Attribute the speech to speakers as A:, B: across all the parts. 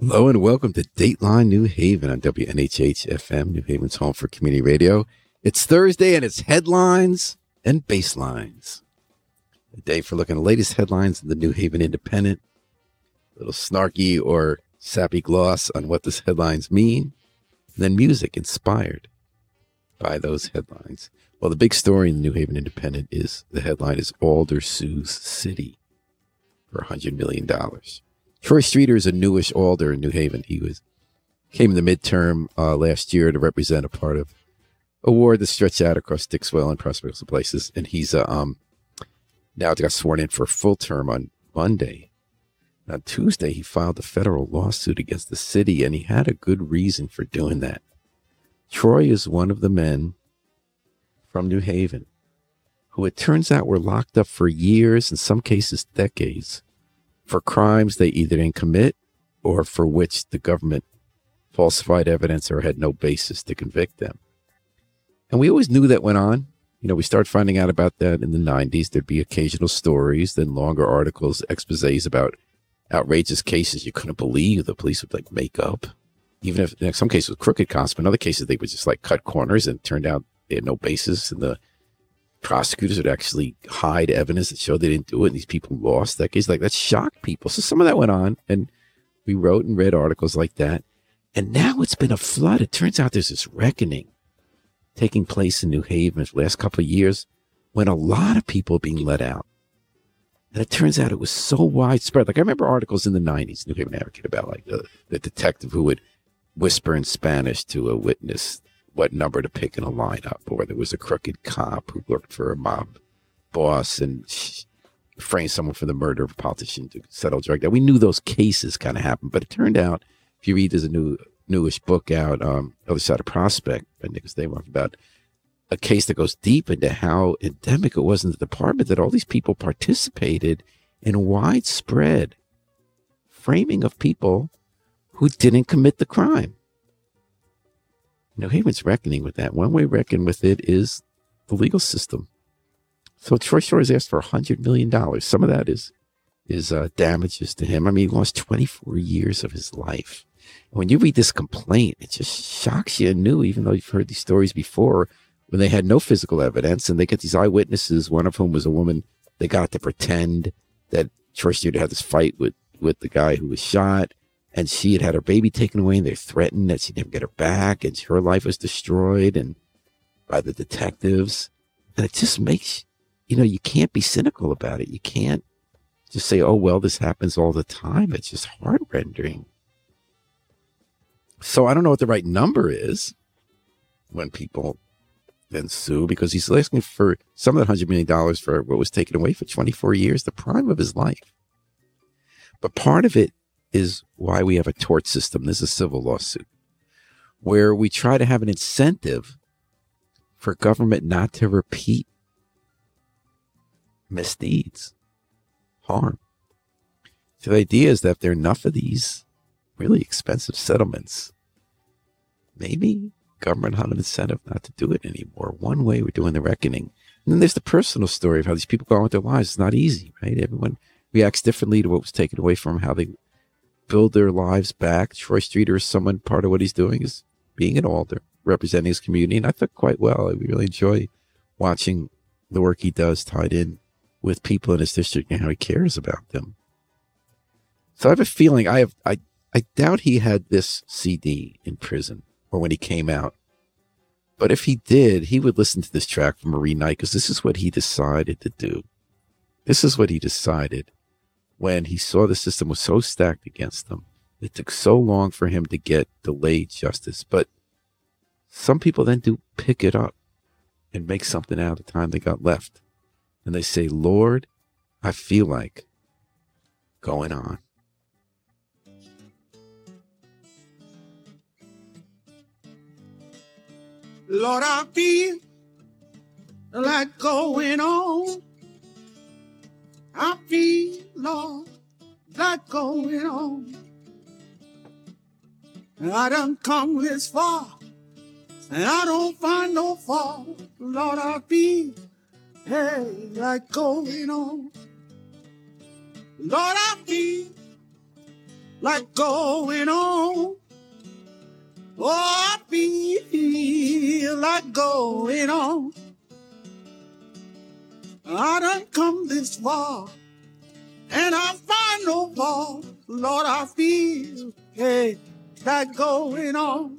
A: Hello and welcome to Dateline New Haven on WNHH FM, New Haven's home for community radio. It's Thursday and it's headlines and basslines. A day for looking at the latest headlines in the New Haven Independent. A little snarky or sappy gloss on what those headlines mean. And then music inspired by those headlines. Well, the big story in the New Haven Independent is the headline is Alder sues City for $100 million. Troy Streeter is a newish alder in New Haven. He was came in the midterm uh, last year to represent a part of a ward that stretched out across Dixwell and prospects of places, and he's uh, um now got sworn in for a full term on Monday. On Tuesday, he filed a federal lawsuit against the city, and he had a good reason for doing that. Troy is one of the men from New Haven who it turns out were locked up for years, in some cases decades, for crimes they either didn't commit or for which the government falsified evidence or had no basis to convict them. And we always knew that went on. You know, we started finding out about that in the 90s. There'd be occasional stories, then longer articles, exposes about outrageous cases you couldn't believe the police would like make up. Even if in some cases crooked cops, but in other cases they would just like cut corners and turned out they had no basis in the prosecutors would actually hide evidence that showed they didn't do it and these people lost that case. Like that shocked people. So some of that went on and we wrote and read articles like that. And now it's been a flood. It turns out there's this reckoning taking place in New Haven for the last couple of years when a lot of people are being let out. And it turns out it was so widespread. Like I remember articles in the 90s, New Haven Advocate, about like the, the detective who would whisper in Spanish to a witness what number to pick in a lineup, or there was a crooked cop who worked for a mob boss and framed someone for the murder of a politician to settle drug debt. We knew those cases kind of happened, but it turned out, if you read, there's a new newish book out, um, Other Side of Prospect by Nicholas Daymar about a case that goes deep into how endemic it was in the department that all these people participated in widespread framing of people who didn't commit the crime. New Haven's reckoning with that. One way to reckon with it is the legal system. So Troy Shore has asked for $100 million. Some of that is is uh, damages to him. I mean, he lost 24 years of his life. When you read this complaint, it just shocks you anew, even though you've heard these stories before, when they had no physical evidence and they get these eyewitnesses, one of whom was a woman, they got to pretend that Troy Streeter had this fight with, with the guy who was shot and she had had her baby taken away and they threatened that she'd never get her back and her life was destroyed and by the detectives. And it just makes you know you can't be cynical about it. You can't just say oh well this happens all the time. It's just heart rending so i don't know what the right number is when people then sue because he's asking for some of that hundred million dollars for what was taken away for 24 years the prime of his life. But part of it is why we have a tort system. This is a civil lawsuit where we try to have an incentive for government not to repeat misdeeds, harm. So the idea is that if there are enough of these really expensive settlements, maybe government have an incentive not to do it anymore. One way we're doing the reckoning. And then there's the personal story of how these people go on with their lives. It's not easy, right? Everyone reacts differently to what was taken away from them, how they build their lives back. Troy Streeter is someone, part of what he's doing is being an alder, representing his community. And I thought quite well. I really enjoy watching the work he does tied in with people in his district and how he cares about them. So I have a feeling I have, I, I doubt he had this CD in prison or when he came out. But if he did, he would listen to this track from Marie Knight because this is what he decided to do. This is what he decided when he saw the system was so stacked against him. It took so long for him to get delayed justice. But some people then do pick it up and make something out of the time they got left. And they say, Lord, I feel like going on.
B: Lord, I feel like going on. I feel, Lord, like going on. I done come this far, and I don't find no fault. Lord, I feel, hey, like going on. Lord, I feel
C: like going on. Oh, I feel like going on. I done come this far and I find no fault. Lord, I feel hey, like going on.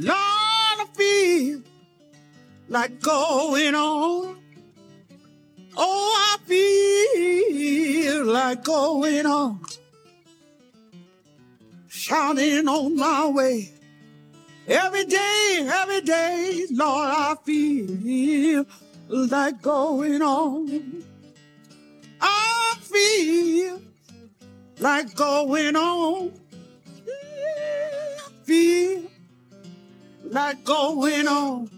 C: Lord, I feel like going on. Oh, I feel like going on. Shouting on my way. Every day, every day, Lord, I feel like going on. I feel like going on. I feel like going on.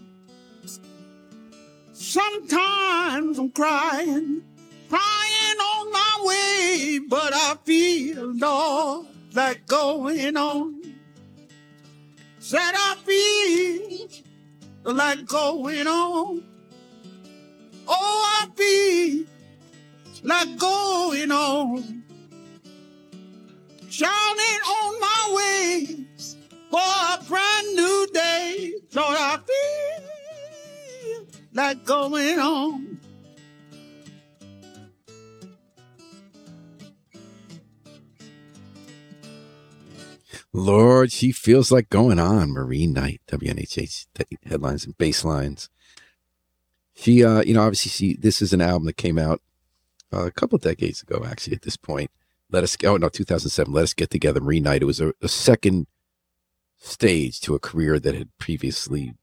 C: Sometimes I'm crying, crying on my way, but I feel, like going on. Said I feel like going on. Oh, I feel like going on. Shouting on my way for a brand new day. Lord, I feel like going on.
A: Lord, she feels like going on. Marie Knight, WNHH headlines and basslines. She, uh, you know, obviously, she. This is an album that came out uh, a couple of decades ago, actually. At this point, let us. Oh no, 2007. Let us get together. Marie Knight. It was a, a second stage to a career that had previously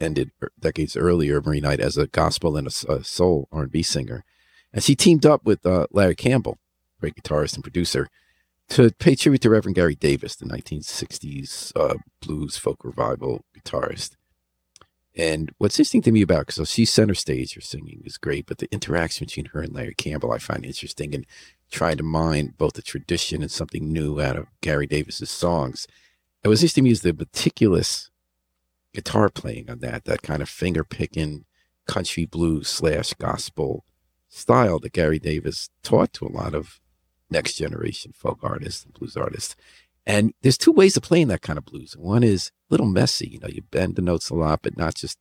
A: ended er, decades earlier. Marie Knight as a gospel and a, soul R&B singer, and she teamed up with uh, Larry Campbell, great guitarist and producer, to pay tribute to Reverend Gary Davis, the 1960s uh, blues folk revival guitarist. And what's interesting to me about, so she's center stage, her singing is great, but the interaction between her and Larry Campbell I find interesting and trying to mine both the tradition and something new out of Gary Davis's songs. It was interesting to me the meticulous guitar playing on that, that kind of finger picking country blues slash gospel style that Gary Davis taught to a lot of next generation folk artists and blues artists. And there's two ways of playing that kind of blues. One is a little messy, you know, you bend the notes a lot, but not just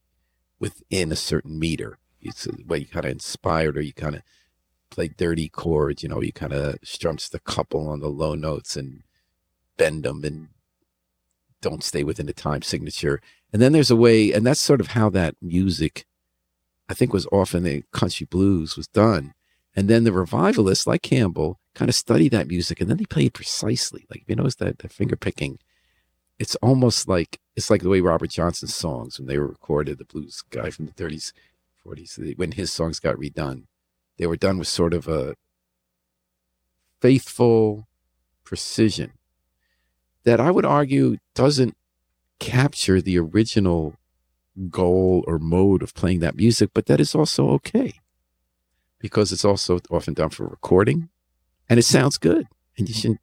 A: within a certain meter. It's a way you kind of inspired or you kind of play dirty chords, you know, you kind of strums the couple on the low notes and bend them and don't stay within the time signature. And then there's a way, and that's sort of how that music, I think, was often the country blues was done. And then the revivalists, like Campbell, kind of study that music and then they play it precisely. Like, if you notice that the finger picking, it's almost like it's like the way Robert Johnson's songs when they were recorded, the blues guy from the 30s, 40s, when his songs got redone, they were done with sort of a faithful precision that I would argue doesn't capture the original goal or mode of playing that music, but that is also okay because it's also often done for recording and it sounds good. And you shouldn't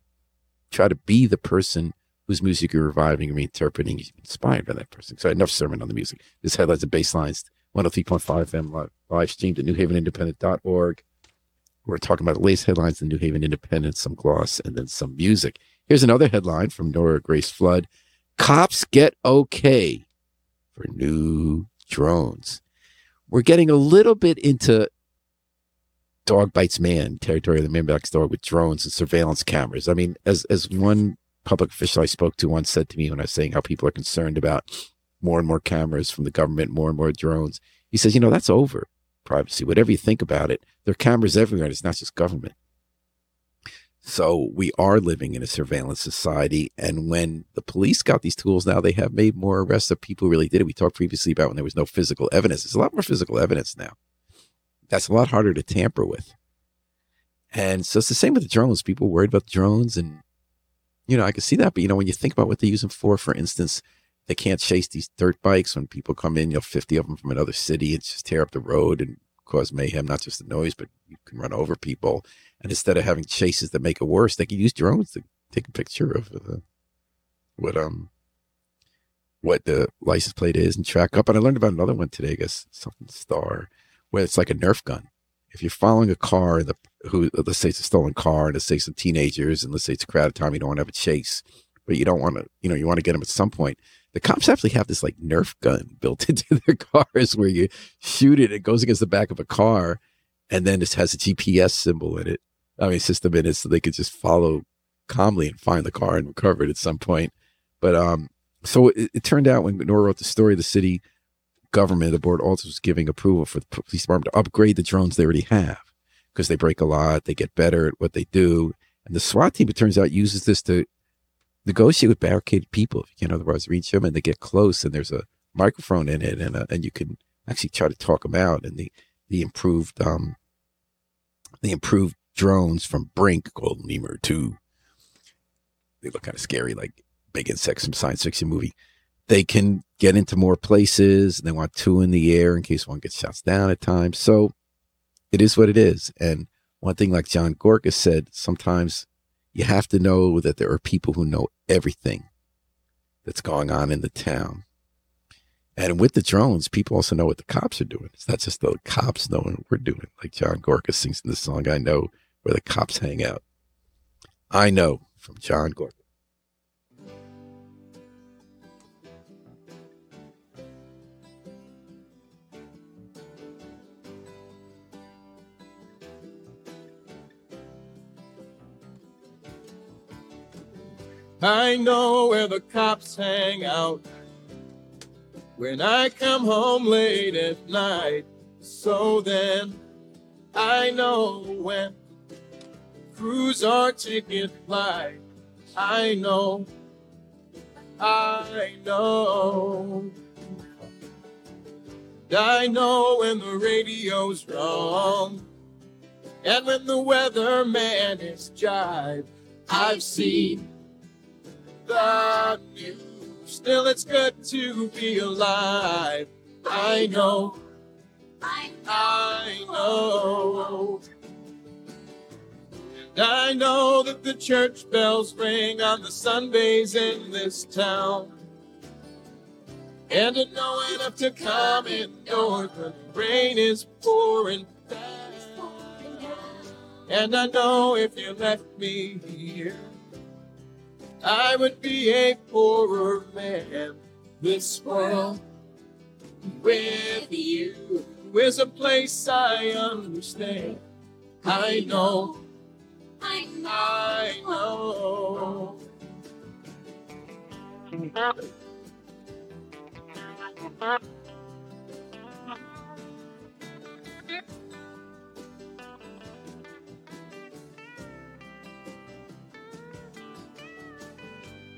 A: try to be the person whose music you're reviving or reinterpreting. You're inspired by that person. So enough sermon on the music. This headlines and basslines, 103.5 FM live, live streamed at newhavenindependent.org. We're talking about the latest headlines in New Haven Independent, some gloss, and then some music. Here's another headline from Nora Grace Flood Cops get okay for new drones. We're getting a little bit into dog bites man territory of the man back dog with drones and surveillance cameras. I mean, as as one public official I spoke to once said to me when I was saying how people are concerned about more and more cameras from the government, more and more drones, he says, you know, that's over privacy. Whatever you think about it, there are cameras everywhere. And it's not just government. So we are living in a surveillance society. And when the police got these tools now, they have made more arrests of people who really did it. We talked previously about when there was no physical evidence. There's a lot more physical evidence now. That's a lot harder to tamper with. And so it's the same with the drones. People worried about the drones and you know, I can see that, but you know, when you think about what they use them for, for instance, they can't chase these dirt bikes when people come in, you know, 50 of them from another city and just tear up the road and cause mayhem, not just the noise, but you can run over people. And instead of having chases that make it worse, they can use drones to take a picture of what um what the license plate is and track up. And I learned about another one today, I guess something star, where it's like a Nerf gun. If you're following a car, the who let's say it's a stolen car, and let's say some teenagers, and let's say it's a crowded time, you don't want to have a chase, but you don't want to, you know, you want to get them at some point the cops actually have this like Nerf gun built into their cars where you shoot it, it goes against the back of a car, and then it has a GPS symbol in it. I mean, system in it, so they could just follow calmly and find the car and recover it at some point. But um, so it, it turned out when Nora wrote the story, the city government, the board also was giving approval for the police department to upgrade the drones they already have because they break a lot, they get better at what they do. And the SWAT team, it turns out, uses this to negotiate with barricaded people if you can't otherwise reach them and they get close and there's a microphone in it and a, and you can actually try to talk them out and the the improved um the improved drones from BRINC called Lemur 2 they look kind of scary like big insects from science fiction movie. They can get into more places they want two in the air in case one gets shot down at times. So it is what it is. And one thing like John Gorka said sometimes you have to know that there are people who know everything that's going on in the town. And with the drones, people also know what the cops are doing. It's not just the cops knowing what we're doing. Like John Gorka sings in the song, I know where the cops hang out. I know from John Gorka.
D: I know where the cops hang out when I come home late at night. So then I know when cruise our ticket flight. I know, I know. I know when the radio's wrong and when the weatherman is jive. I've seen the news. Still, it's good to be alive. I know. I know. And I know that the church bells ring on the Sundays in this town. And I know enough to come indoors when the rain is pouring down. And I know if you left me here. I would be a poorer man. This world with you is a place I understand. I know. I know. I know.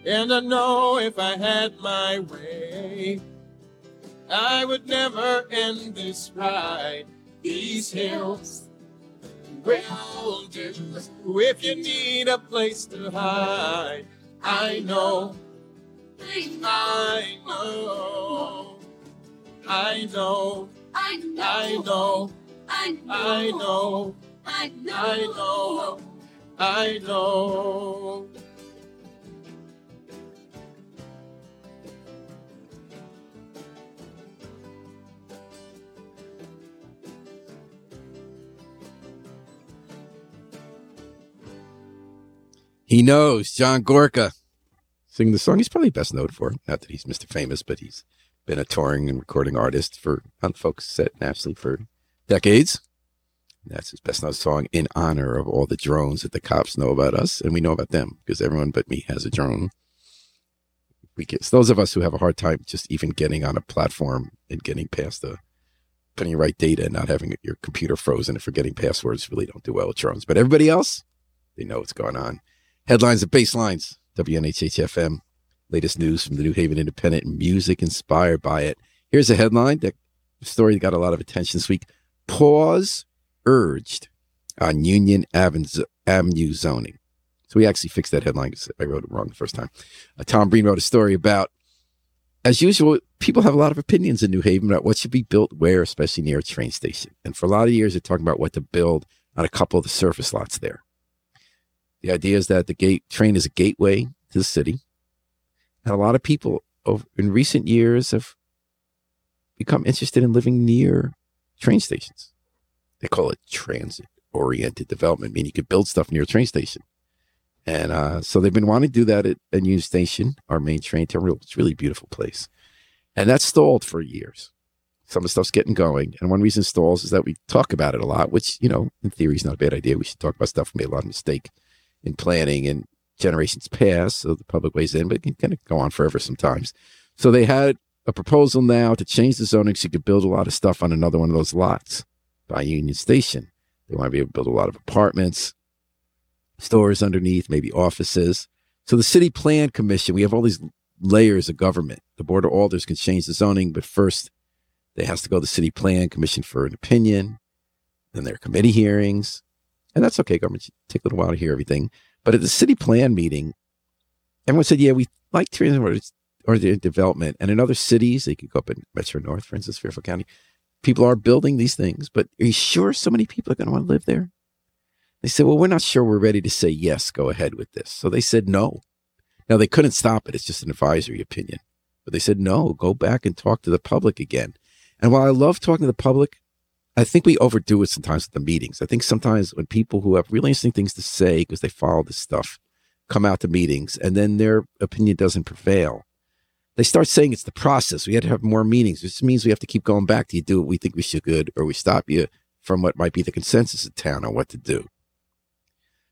D: And I know if I had my way, I would never end this ride. These hills will do. If you need a place to hide. I know, I know, I know, I know, I know, I know, I know, I know.
A: He knows John Gorka singing the song. He's probably best known for, not that he's Mr. Famous, but he's been a touring and recording artist for on folks set nationally for decades. That's his best known song in honor of all the drones that the cops know about us and we know about them because everyone but me has a drone. We get those of us who have a hard time just even getting on a platform and getting past the putting right data and not having your computer frozen and forgetting passwords really don't do well with drones. But everybody else, they know what's going on. Headlines and basslines. WNHHFM. Latest news from the New Haven Independent. Music inspired by it. Here's a headline that story that got a lot of attention this week. Pause urged on Union Avenue zoning. So we actually fixed that headline because I wrote it wrong the first time. Uh, Tom Breen wrote a story about as usual, people have a lot of opinions in New Haven about what should be built where, especially near a train station. And for a lot of years, they're talking about what to build on a couple of the surface lots there. The idea is that the gate train is a gateway to the city. And a lot of people over, in recent years have become interested in living near train stations. They call it transit oriented development, meaning you could build stuff near a train station. And uh, so they've been wanting to do that at, Union Station, our main train terminal. It's a really beautiful place. And that's stalled for years. Some of the stuff's getting going. And one reason stalls is that we talk about it a lot, which, you know, in theory is not a bad idea. We should talk about stuff we made a lot of mistake in planning and generations past. So the public weighs in, but it can kind of go on forever sometimes. So they had a proposal now to change the zoning so you could build a lot of stuff on another one of those lots by Union Station. They want to be able to build a lot of apartments, stores underneath, maybe offices. So the city plan commission, we have all these layers of government. The board of alders can change the zoning, but first they has to go to the city plan commission for an opinion. Then there are committee hearings, and that's okay. Government take a little while to hear everything. But at the city plan meeting, everyone said, "Yeah, we like transit oriented development." And in other cities, they could go up in Metro North, for instance, Fairfield County. People are building these things, but are you sure so many people are going to want to live there? They said, Well, we're not sure we're ready to say yes, go ahead with this. So they said no. Now, they couldn't stop it. It's just an advisory opinion. But they said, No, go back and talk to the public again. And while I love talking to the public, I think we overdo it sometimes at the meetings. I think sometimes when people who have really interesting things to say because they follow this stuff come out to meetings and then their opinion doesn't prevail, they start saying it's the process. We had to have more meetings. This means we have to keep going back. to you do what we think we should good, or we stop you from what might be the consensus in town on what to do?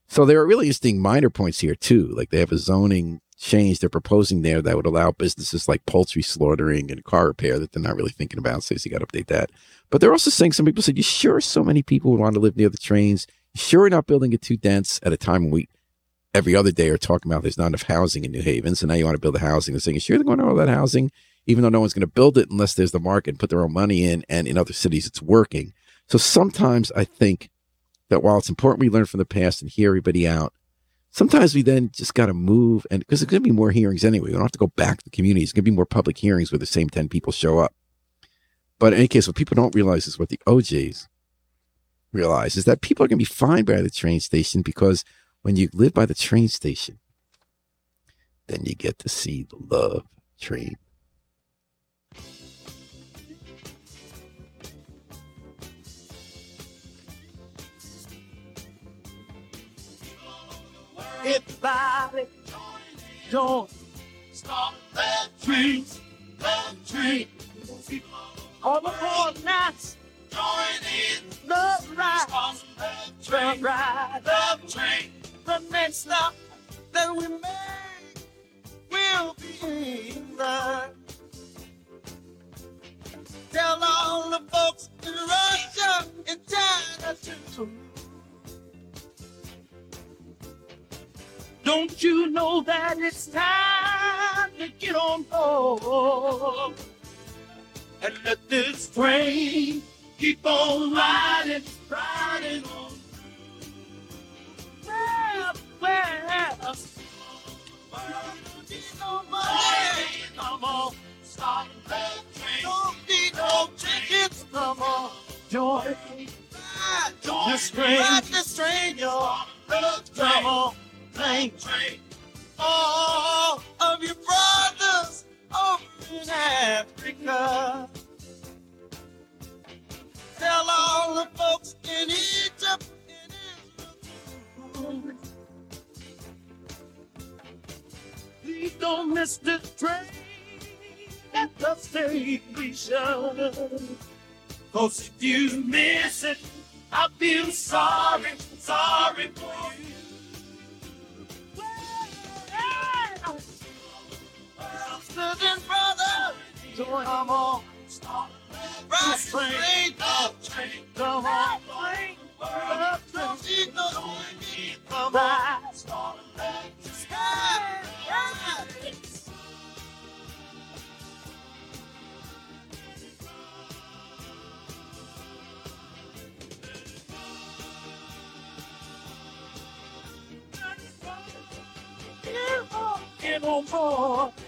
A: So there are really interesting minor points here too. Like they have a zoning change they're proposing there that would allow businesses like poultry slaughtering and car repair that they're not really thinking about. So you got to update that. But they're also saying some people said, "You sure so many people would want to live near the trains? You sure we're not building it too dense at a time when we every other day are talking about there's not enough housing in New Haven. So now you want to build the housing. They're saying, "You sure they're going to all that housing?" Even though no one's going to build it unless there's the market and put their own money in, and in other cities it's working. So sometimes I think that while it's important we learn from the past and hear everybody out, sometimes we then just got to move and because there's going to be more hearings anyway. We don't have to go back to the community. It's going to be more public hearings where the same 10 people show up. But in any case, what people don't realize is what the O'Jays realize is that people are going to be fine by the train station because when you live by the train station, then you get to see the love train
E: Everybody join. stop that train, that train. All the boys nights. Join in. Love ride. Start ride. Love train. The next stop that we make will be England. Tell all the folks in Russia and China too. Don't you know that it's time to get on board and let this train keep on riding, riding on. Well, well, no money, come on, stop that train. Don't need no tickets, come on, join. Ah, join this train, this train, y'all. Come on train, train. All of your brothers over in Africa. Tell all the folks in Egypt in Israel. Please don't miss this train at the station. Cause if you miss it, I feel sorry, sorry for you. Sisters and brothers, join come on. Ride the train, train, come on. Love don't need no come on. Get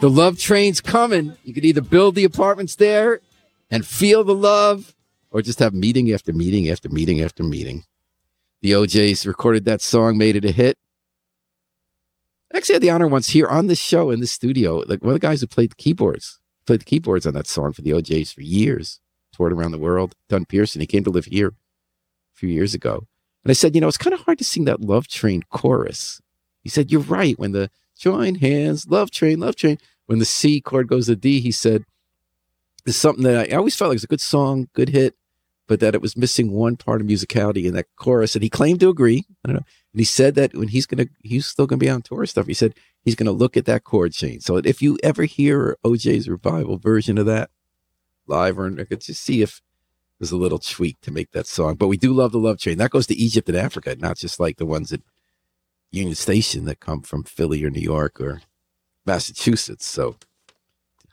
B: The love
A: train's coming. You could either build the apartments there and feel the love, or just have meeting after meeting after meeting after meeting. The O'Jays recorded that song, made it a hit. I actually had the honor once here on this show in the studio. Like one of the guys who played the keyboards, played the keyboards on that song for the O'Jays for years, toured around the world. Don Pearson, he came to live here a few years ago. And I said, you know, it's kind of hard to sing that Love Train chorus. He said, you're right. When the join hands, Love Train, Love Train, when the C chord goes to D, he said, there's something that I, always felt like it was a good song, good hit, but that it was missing one part of musicality in that chorus. And he claimed to agree. I don't know. And he said that when he's gonna, he's still gonna be on tour stuff. He said he's gonna look at that chord change. So if you ever hear O'Jays' revival version of that live, or I just see if there's a little tweak to make that song. But we do love the Love Train. That goes to Egypt and Africa, not just like the ones at Union Station that come from Philly or New York or Massachusetts. So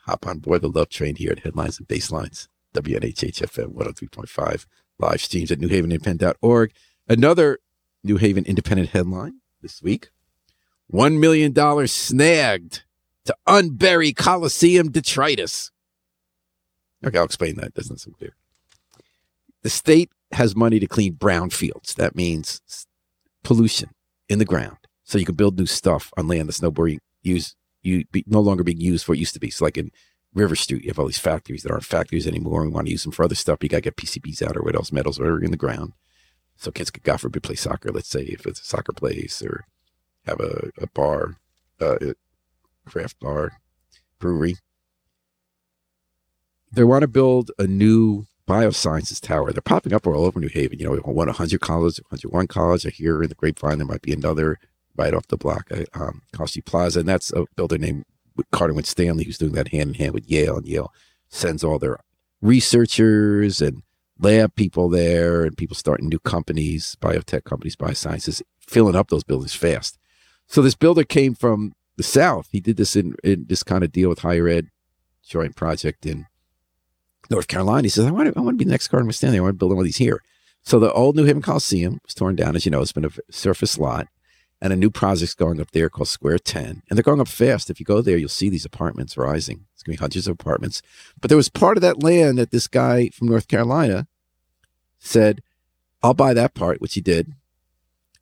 A: hop on board the Love Train here at Headlines and Basslines, WNHHFM 103.5, live streams at newhavenindependent.org. Another New Haven Independent headline this week $1 million snagged to unbury Coliseum detritus. Okay, I'll explain that. Doesn't seem clear. The state has money to clean brownfields. That means pollution in the ground. So you can build new stuff on land that's no being used, you be, no longer being used for what it used to be. So like in River Street, you have all these factories that aren't factories anymore. We want to use them for other stuff. You got to get PCBs out or what else, metals are in the ground. So kids could, God forbid, play soccer. Let's say if it's a soccer place or have a, a bar, uh, a craft bar, brewery. They want to build a new biosciences tower. They're popping up all over New Haven. You know, we want 100 college, 101 college. I hear in the grapevine there might be another right off the block, um, Costi Plaza, and that's a builder named Carter Winstanley who's doing that hand in hand with Yale, and Yale sends all their researchers and lab people there, and people starting new companies, biotech companies, biosciences, filling up those buildings fast. So this builder came from the South. He did this in, in this kind of deal with higher ed joint project in North Carolina. He says, I want to, I want to be the next Winstanley. I want to build one of these here. So the old New Haven Coliseum was torn down, as you know, it's been a surface lot and a new project's going up there called Square 10. And they're going up fast. If you go there, you'll see these apartments rising. It's going to be hundreds of apartments. But there was part of that land that this guy from North Carolina said, I'll buy that part, which he did,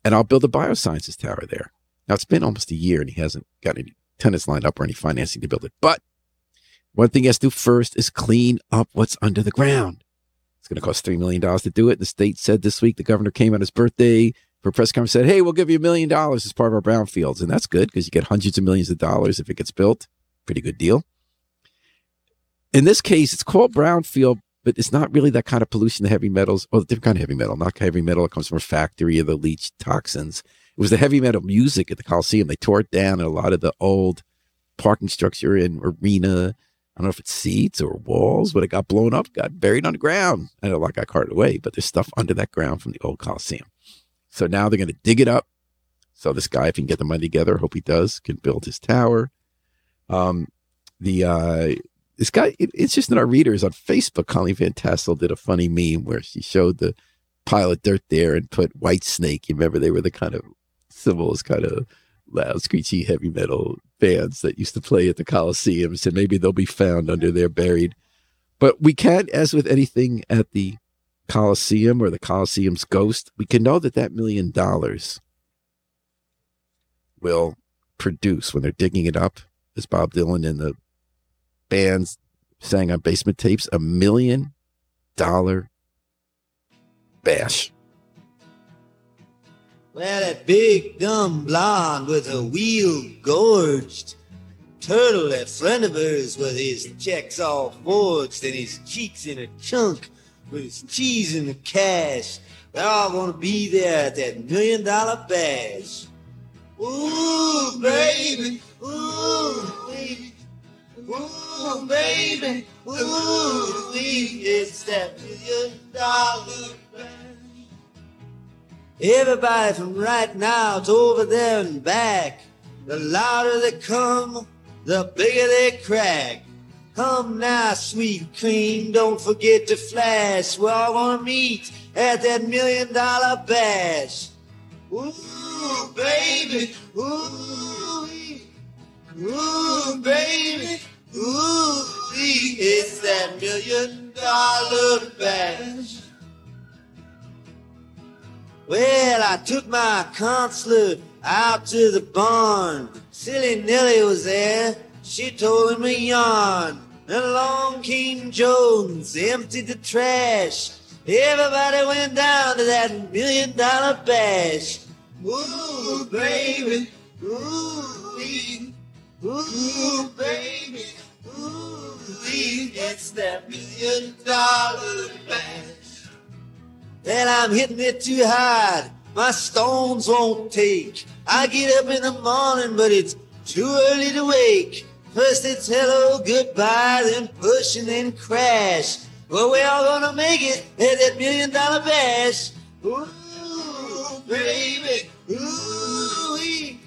A: and I'll build a biosciences tower there. Now, it's been almost a year and he hasn't got any tenants lined up or any financing to build it. But one thing he has to do first is clean up what's under the ground. It's going to cost $3 million to do it. The state said this week the governor came on his birthday for a press conference said, Hey, we'll give you a million dollars as part of our brownfields. And that's good because you get hundreds of millions of dollars if it gets built. Pretty good deal. In this case, it's called brownfield, but it's not really that kind of pollution, the heavy metals, or the different kind of heavy metal, not heavy metal It comes from a factory of the leach toxins. It was the heavy metal music at the Coliseum. They tore it down and a lot of the old parking structure and arena. I don't know if it's seats or walls, but it got blown up, got buried underground. I know a lot got carted away, but there's stuff under that ground from the old Coliseum. So now they're going to dig it up. So this guy, if he can get the money together, hope he does, can build his tower. Um, the uh, this guy, it, it's just in our readers on Facebook. Colleen Van Tassel did a funny meme where she showed the pile of dirt there and put Whitesnake. You remember they were the kind of symbols, kind of loud, screechy, heavy metal bands that used to play at the Coliseum. Said maybe they'll be found under there buried. But we can't, as with anything at the Coliseum or the Coliseum's ghost, we can know that that million dollars will produce when they're digging it up, as Bob Dylan and the bands sang on basement tapes, a million dollar bash.
F: Well, that big dumb blonde with her wheel gorged turtle, that friend of hers with his checks all forged and his cheeks in a chunk with his cheese in the cash. They're all gonna be there at that million dollar bash. Ooh, baby, ooh, baby, Ooh, baby, ooh, we. it's that million dollar. Everybody from right now to over there and back. The louder they come, the bigger they crack. Come now, sweet cream, don't forget to flash. We're all gonna meet at that million dollar bash. Ooh, baby, ooh, ooh, baby, ooh, it's that million dollar bash. Well, I took my consular out to the barn. Silly Nellie was there. She told him a yarn. And along came Jones, emptied the trash. Everybody went down to that million dollar bash. Ooh, baby. Ooh, wee. Ooh, baby. Ooh, wee. It's that million dollar bash. Well, I'm hitting it too hard. My stones won't take. I get up in the morning, but it's too early to wake. First it's hello, goodbye, then push and then crash. Well, we're all gonna make it at that million dollar bash. Ooh, baby, ooh,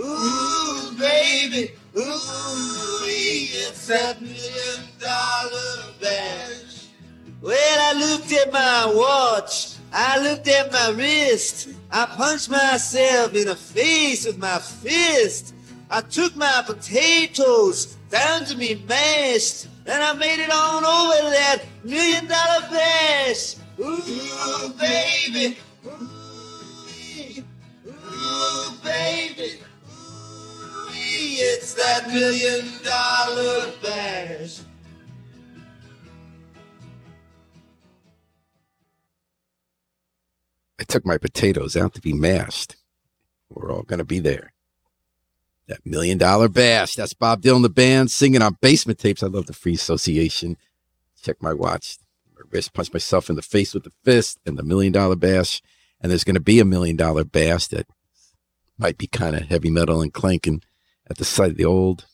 F: ooh, baby, ooh, it's that million dollar. Well, I looked at my watch. I looked at my wrist. I punched myself in the face with my fist. I took my potatoes down to me mashed, and I made it on over to that million dollar bash. Ooh, baby. Ooh, ooh, baby. Ooh, it's that million dollar bash.
A: I took my potatoes out to be mashed. We're all going to be there. That million dollar bash. That's Bob Dylan, the band, singing on basement tapes. I love the Free Association. Check my watch. My wrist, punch myself in the face with the fist and the million dollar bash. And there's going to be a million dollar bash that might be kind of heavy metal and clanking at the site of the old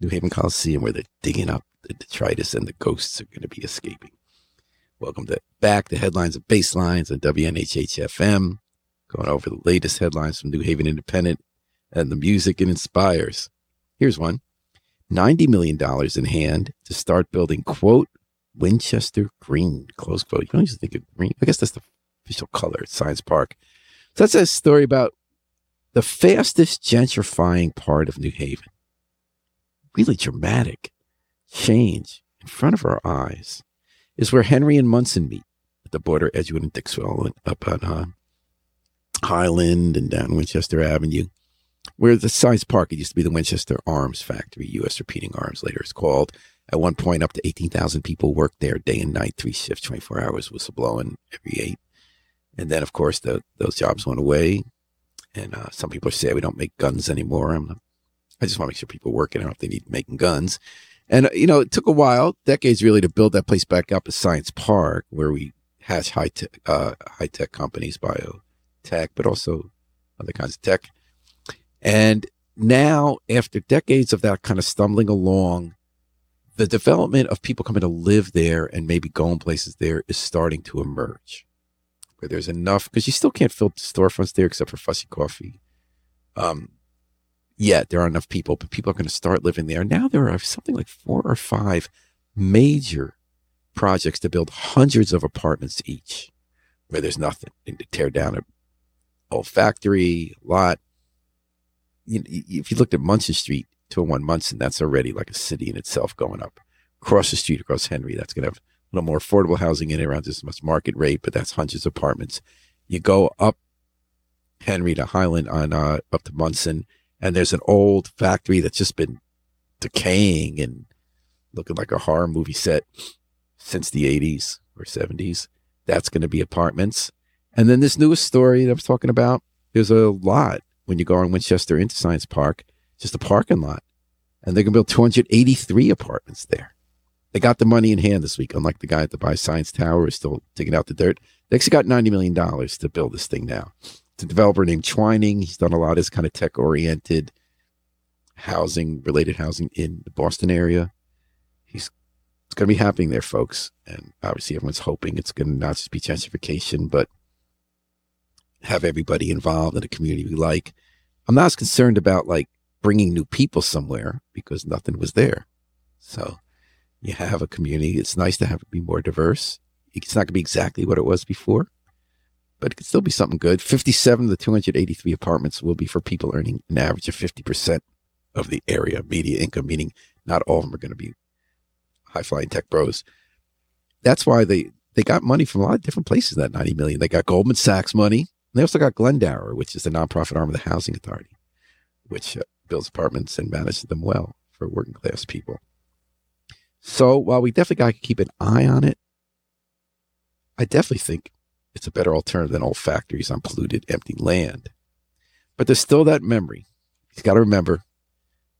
A: New Haven Coliseum where they're digging up the detritus and the ghosts are going to be escaping. Welcome to back the headlines and basslines on WNHH FM, going over the latest headlines from New Haven Independent and the music it inspires. Here's one $90 million in hand to start building, quote, Winchester Green, close quote. You don't usually think of green. I guess that's the official color at Science Park. So that's a story about the fastest gentrifying part of New Haven. Really dramatic change in front of our eyes is where Henry and Munson meet at the border, Edgewood and Dixwell, up on uh, Highland and down Winchester Avenue, where the Science Park, it used to be the Winchester Arms Factory, U.S. Repeating Arms, later it's called. At one point, up to 18,000 people worked there day and night, three shifts, 24 hours, whistleblowing every eight. And then, of course, the, those jobs went away. And uh, some people say we don't make guns anymore. I'm, I just want to make sure people working. I don't know if they need making guns. And, you know, it took a while, decades really, to build that place back up as Science Park, where we hatch high tech, uh, high tech companies, biotech, but also other kinds of tech. And now, after decades of that kind of stumbling along, the development of people coming to live there and maybe going places there is starting to emerge. Where there's enough, because you still can't fill the storefronts there except for Fussy Coffee. Um, yet there are enough people, but people are going to start living there. Now there are something like four or five major projects to build hundreds of apartments each, where there's nothing. And to tear down a old factory, lot. You, if you looked at Munson Street, 201 Munson, that's already like a city in itself going up. Across the street, across Henry, that's going to have a little more affordable housing in it around this much market rate, but that's hundreds of apartments. You go up Henry to Highland on uh, up to Munson, and there's an old factory that's just been decaying and looking like a horror movie set since the 80s or 70s. That's going to be apartments. And then this newest story that I was talking about, there's a lot when you go on Winchester into Science Park, just a parking lot. And they're going to build 283 apartments there. They got the money in hand this week, unlike the guy at the Buy Science Tower who's still digging out the dirt. They actually got $90 million to build this thing now. A developer named Twining. He's done a lot of this kind of tech oriented housing, related housing in the Boston area. he's it's going to be happening there, folks. And obviously, everyone's hoping it's going to not just be gentrification, but have everybody involved in a community we like. I'm not as concerned about like bringing new people somewhere because nothing was there. So you have a community. It's nice to have it be more diverse. It's not going to be exactly what it was before, but it could still be something good. 57 of the 283 apartments will be for people earning an average of 50% of the area media income, meaning not all of them are going to be high flying tech bros. That's why they they got money from a lot of different places. That ninety million, they got Goldman Sachs money. They also got Glendower, which is the nonprofit arm of the Housing Authority, which uh, builds apartments and manages them well for working class people. So while we definitely got to keep an eye on it, I definitely think it's a better alternative than old factories on polluted, empty land. But there's still that memory. You've got to remember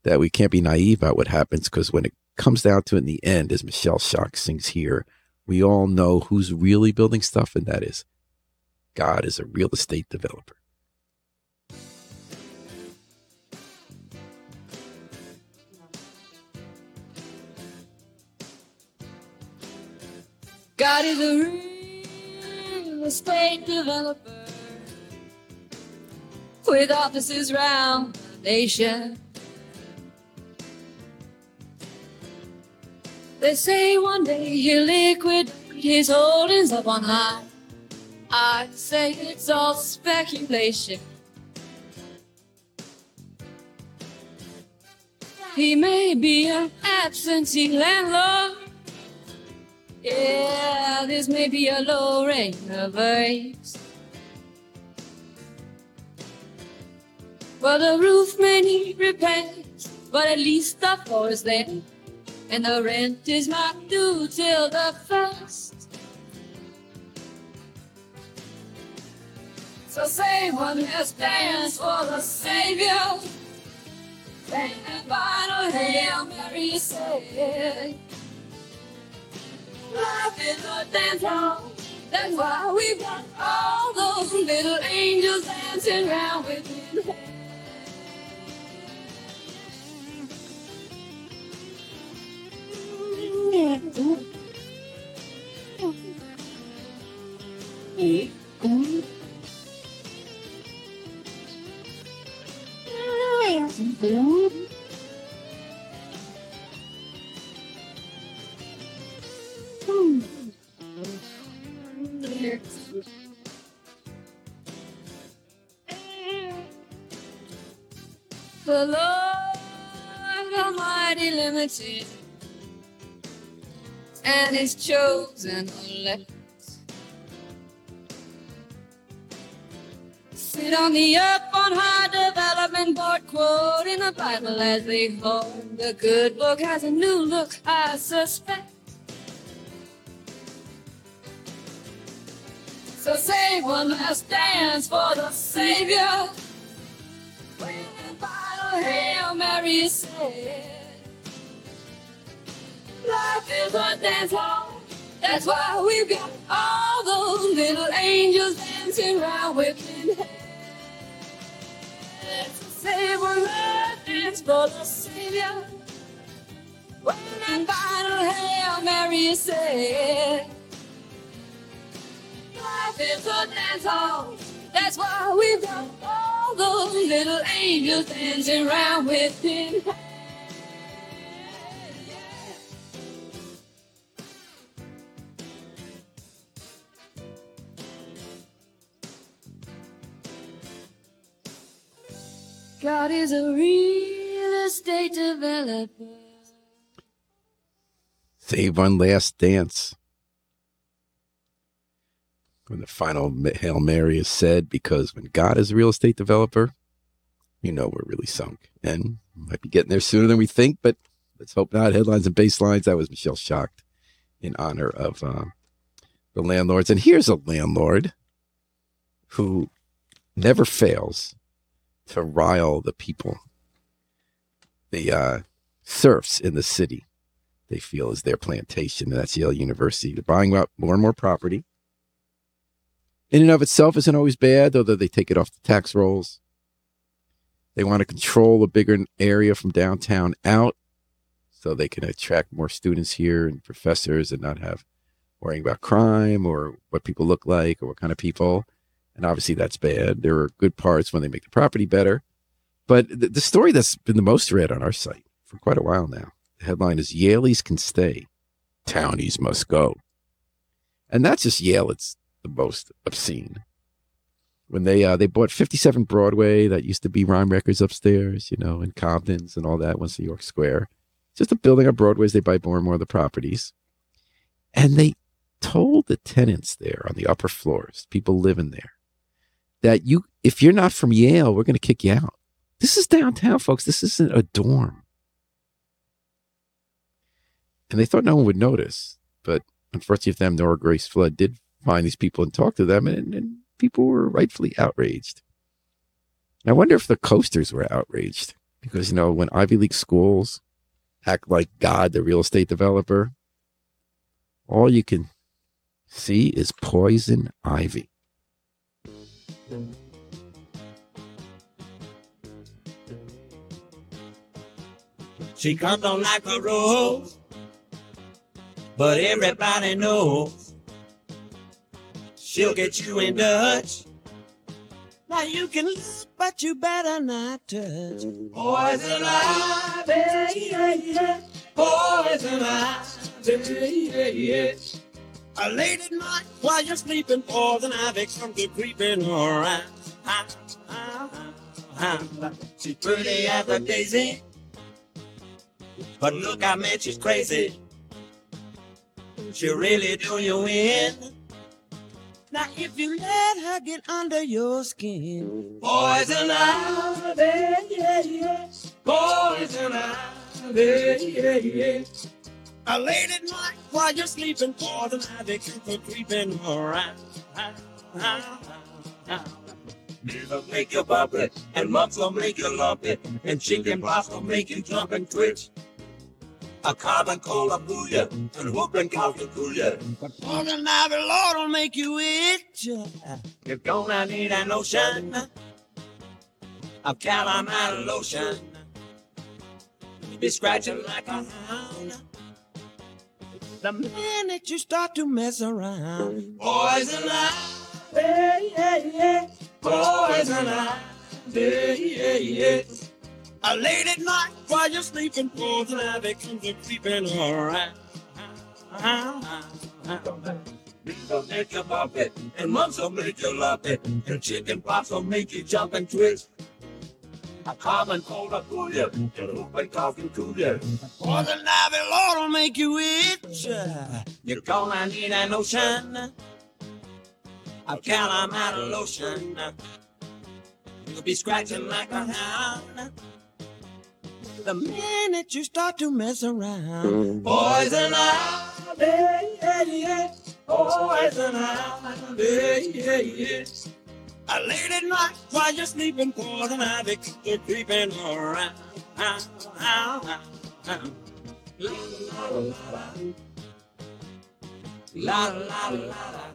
A: that we can't be naive about what happens because when it comes down to it in the end, as Michelle Shocked sings here, we all know who's really building stuff, and that is God is a real estate developer.
G: God is a real estate developer with offices round the nation. They say one day he'll liquidate his holdings up on high. I say it's all speculation. He may be an absentee landlord. Yeah, this may be a low rate of rates. Well, the roof may need repairs, but at least the floor is there. And the rent is not due till the first. So say one last dance for the Savior. Say the final Hail Mary say. Life is a dance hall. That's why we've got all those little angels dancing around within. The Lord Almighty limited and His chosen elect. Sit on the up on high development board, quoting the Bible as they hold. The good book has a new look, I suspect. One last dance for the Savior. When final Hail Mary said. Life is a dance hall. That's why we've got all those little angels dancing around within head. So say last dance for the Savior. When final Hail Mary said. Is a dance hall. That's why we've got all those little angels dancing around within. God is a real estate developer.
A: Save one last dance. When the final Hail Mary is said, because when God is a real estate developer, you know we're really sunk. And might be getting there sooner than we think, but let's hope not. Headlines and basslines. That was Michelle Shocked in honor of uh, the landlords. And here's a landlord who never fails to rile the people, the uh, serfs in the city. They feel is their plantation, and that's Yale University. They're buying up more and more property. In and of itself isn't always bad, although they take it off the tax rolls. They want to control a bigger area from downtown out. so they can attract more students here and professors and not have worrying about crime or what people look like or what kind of people. And obviously that's bad. There are good parts when they make the property better. But the, the story that's been the most read on our site for quite a while now, the headline is Yaleys can stay, Townies must go. And that's just Yale. It's the most obscene. When they uh, they bought 57 Broadway, that used to be Rhyme Records upstairs, you know, and Compton's and all that, once New York Square. Just a building on Broadway's, they buy more and more of the properties. And they told the tenants there on the upper floors, people living there, that you if you're not from Yale, we're going to kick you out. This is downtown, folks. This isn't a dorm. And they thought no one would notice, but unfortunately for them, Nora Grace Flood did find these people and talk to them, and, and people were rightfully outraged. I wonder if the coasters were outraged because, you know, when Ivy League schools act like God, the real estate developer, all you can see is poison ivy.
F: She comes on like a rose, but everybody knows she'll get you in Dutch. Now you can but you better not touch. Poison ivy, yeah, yeah. poison ivy, yeah, yeah. A late at night while you're sleeping, poison ivy comes to creeping around. She's pretty as a daisy. But look, I mean, she's crazy. She'll really do you in. Now, if you let her get under your skin, poison ivy, yeah, yeah. Poison ivy, yeah, yeah. A late at night while you're sleeping, poison ivy keep on creeping around. Needle make you bump it, and mumps will make you lump it, and chicken pox will make you jump and twitch. A common cold will boo and whooping cough will cool ya. But poison ivy, Lord, will make you itch. You're gonna need an ocean of calamine lotion. You be scratching like a hound. The minute you start to mess around, poison ivy, yeah, yeah. Poison ivy, yeah, yeah. A late at night while you're sleeping, poison ivy comes a creeping around. Will make you bump it, and mumps will make you love it, and chicken pox will make you jump and twitch. A common cold will cool you, and cough will cool you. Poison ivy, Lord, will make you itch. You're gonna need an ocean of calamine lotion. You'll be scratching like a hound. The minute you start to mess around, mm. poison ivy, yeah, yeah. poison ivy, yeah, yeah. A late at night while you're sleeping, poison ivy keep creeping around. La La la la la.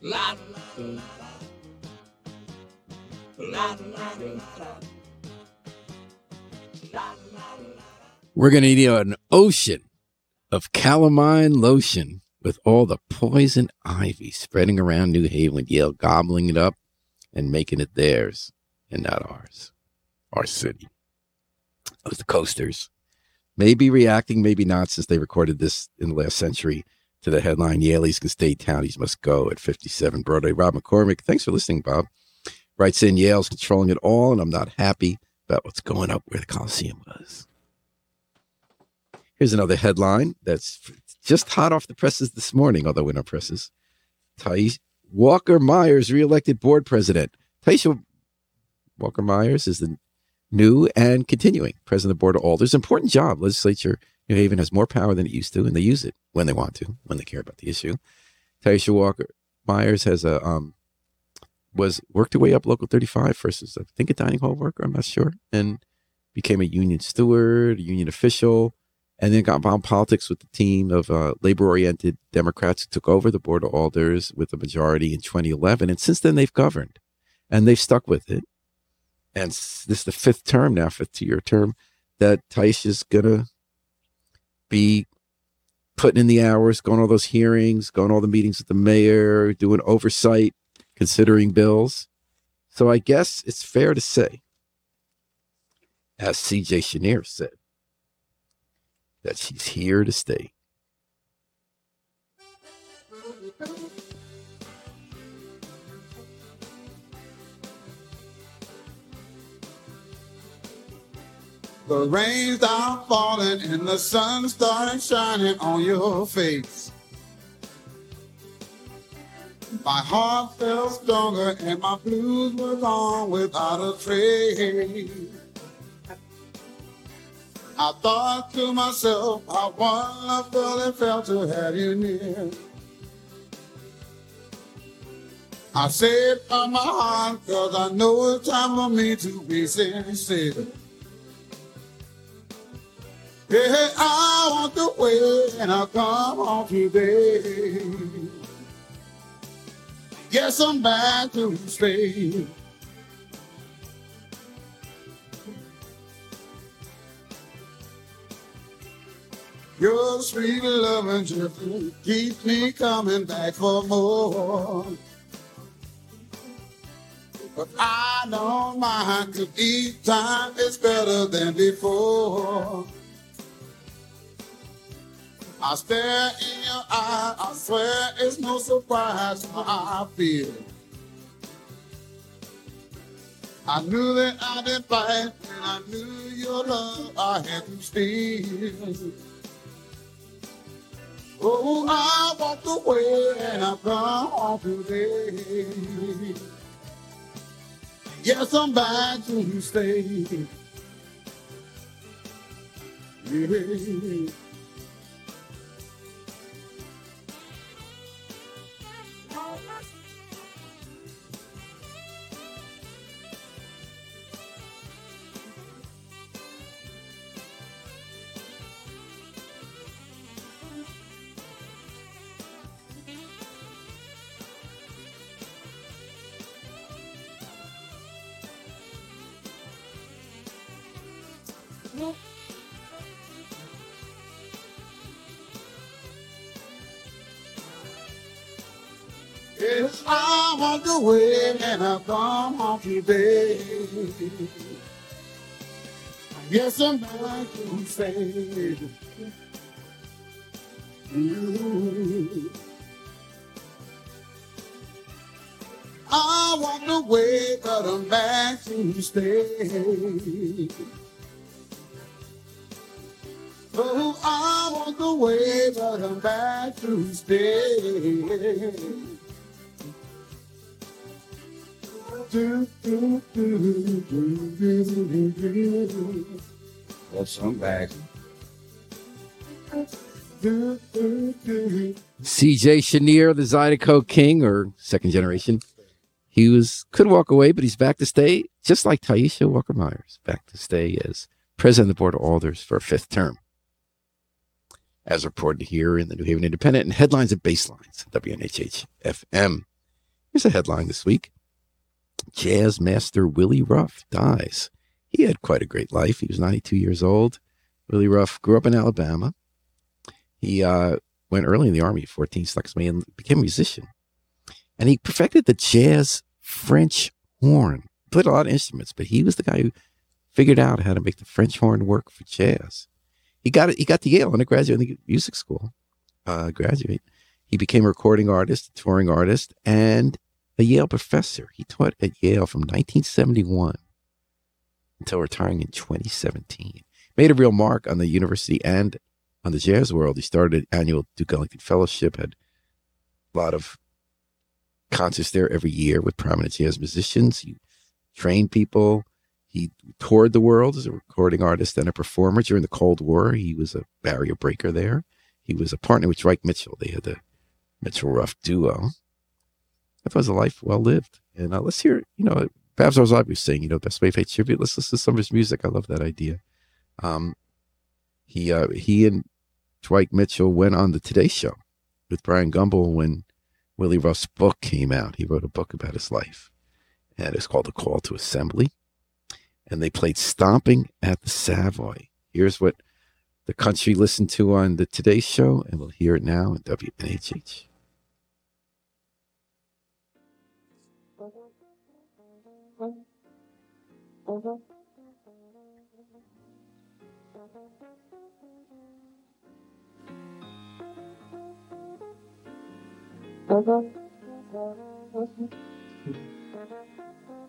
F: La la la la. La la la la.
A: We're going to need an ocean of calamine lotion with all the poison ivy spreading around New Haven, Yale gobbling it up and making it theirs and not ours, our city. It was the coasters. Maybe reacting, maybe not, since they recorded this in the last century to the headline Yaleys can stay townies must go at 57 Broadway. Rob McCormick, thanks for listening, Bob. Writes in Yale's controlling it all, and I'm not happy about what's going up where the Coliseum was. Here's another headline that's just hot off the presses this morning, although we're not presses. Tyisha Walker Myers, reelected board president. Tyisha Walker Myers is the new and continuing president of the Board of Alders. Important job. Legislature New Haven has more power than it used to, and they use it when they want to, when they care about the issue. Tyisha Walker Myers has a um, was worked her way up local 35 first as I think a dining hall worker, I'm not sure, and became a union steward, a union official, and then got involved in politics with the team of uh, labor-oriented Democrats who took over the board of alders with a majority in 2011, and since then they've governed, and they've stuck with it. And this is the fifth term now, fifth two-year term that Tyisha's gonna be putting in the hours, going all those hearings, going all the meetings with the mayor, doing oversight, considering bills. So I guess it's fair to say, as CJ Chenier said, that she's here to stay.
B: The rain stopped falling and the sun started shining on your face. My heart felt stronger and my blues were gone without a trace. I thought to myself how wonderful it felt to have you near. I said from my heart cause I know it's time for me to be sincere. Yeah, I want the way and I'll come home today. Yes, I'm back to stay. Your sweet love loving just keeps me coming back for more. But I don't mind each time it's better than before. I stare in your eye, I swear it's no surprise how I feel. I knew that I did fight, and I knew your love I had to steal. Oh, I walked away and I've home today. Yes, I'm back to stay. Yeah. Yes, I walked away and I've come home today. Yes, I'm back to say. I walked away, but I'm back to stay. I walked away, but I'm back to stay. Do, do, do. Yes, I'm back.
A: CJ Chenier, the Zydeco King, or second generation. He was could walk away, but he's back to stay, just like Tyisha Walker Myers, back to stay as president of the Board of Alders for a fifth term. As reported here in the New Haven Independent and headlines at Basslines, WNHH FM. Here's a headline this week Jazz master Willie Ruff dies. He had quite a great life. He was 92 years old. Willie Ruff grew up in Alabama. He uh, went early in the army, 14 stuck me, and became a musician. And he perfected the jazz French horn. Played a lot of instruments, but he was the guy who figured out how to make the French horn work for jazz. He got. He got to Yale undergraduate in the music school. Uh, graduate. He became a recording artist, a touring artist, and a Yale professor. He taught at Yale from 1971 until retiring in 2017. Made a real mark on the university and on the jazz world. He started an annual Duke Ellington Fellowship, had a lot of concerts there every year with prominent jazz musicians. He trained people. He toured the world as a recording artist and a performer during the Cold War. He was a barrier breaker there. He was a partner with Dwike Mitchell. They had the Mitchell Ruff duo. I thought was a life well lived. And uh, let's hear, you know, Babs Arzai was saying, you know, Best Way Faith tribute. Let's listen to some of his music. I love that idea. Um, he uh, he and Dwike Mitchell went on the Today Show with Bryant Gumbel when Willie Ruff's book came out. He wrote a book about his life, and it's called The Call to Assembly. And they played Stomping at the Savoy Here's what the country listened to on the Today Show, and we'll hear it now in WNHH.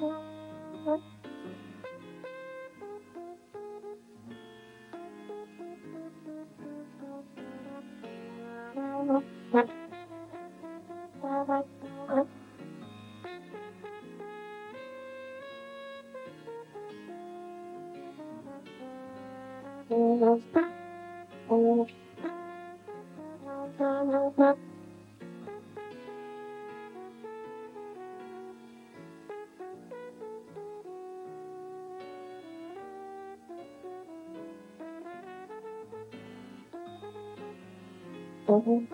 A: Thank you. Mm-hmm.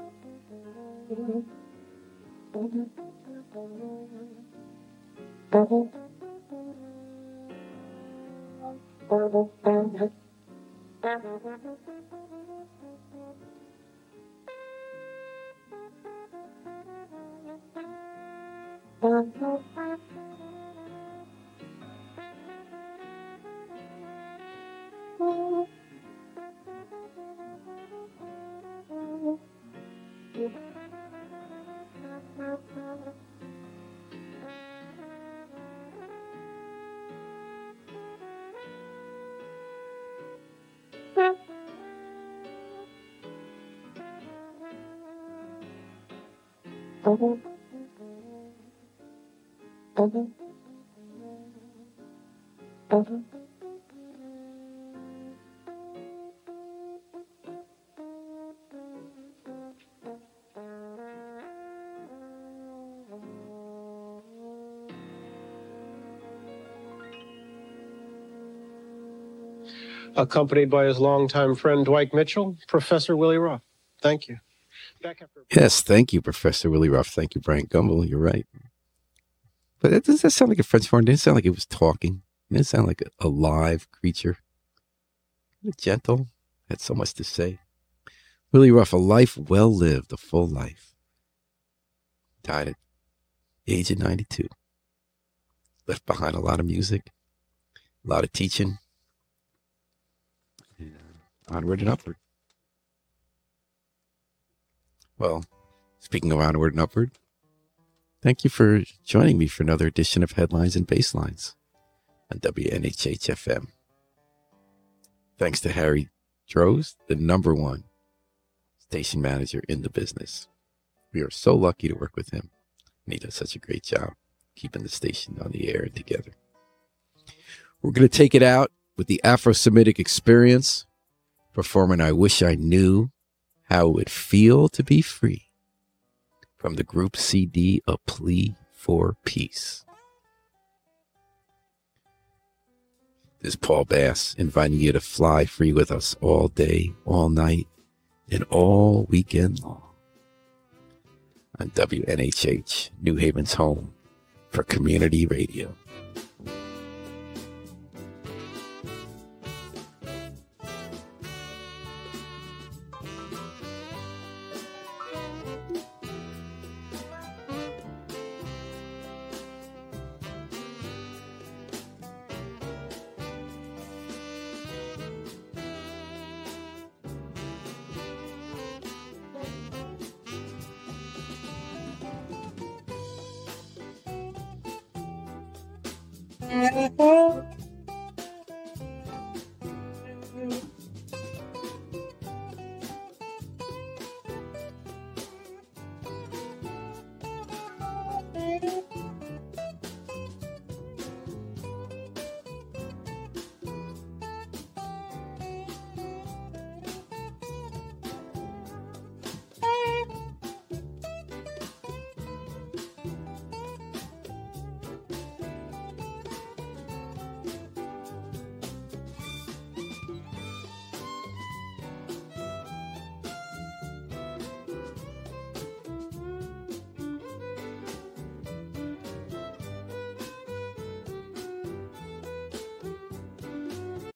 D: Accompanied by his longtime friend Dwike Mitchell, Professor Willie Ruff. Thank you.
A: Yes, thank you, Professor Willie Ruff. Thank you, Bryant Gumbel. You're right. But it, does that sound like a French horn? Didn't sound like it was talking. Didn't sound like a, a live creature. Gentle, had so much to say. Willie Ruff, a life well lived, a full life. Died at age of 92. Left behind a lot of music, a lot of teaching. And onward and upward. Well, speaking of onward and upward, thank you for joining me for another edition of Headlines and Basslines on WNHH FM. Thanks to Harry Droz, the number one station manager in the business. We are so lucky to work with him, and he does such a great job keeping the station on the air and together. We're going to take it out with the Afro Semitic Experience performing I Wish I Knew How It Would Feel to Be Free from the group CD A Plea for Peace. This is Paul Bass inviting you to fly free with us all day, all night, and all weekend long on WNHH, New Haven's home for community radio.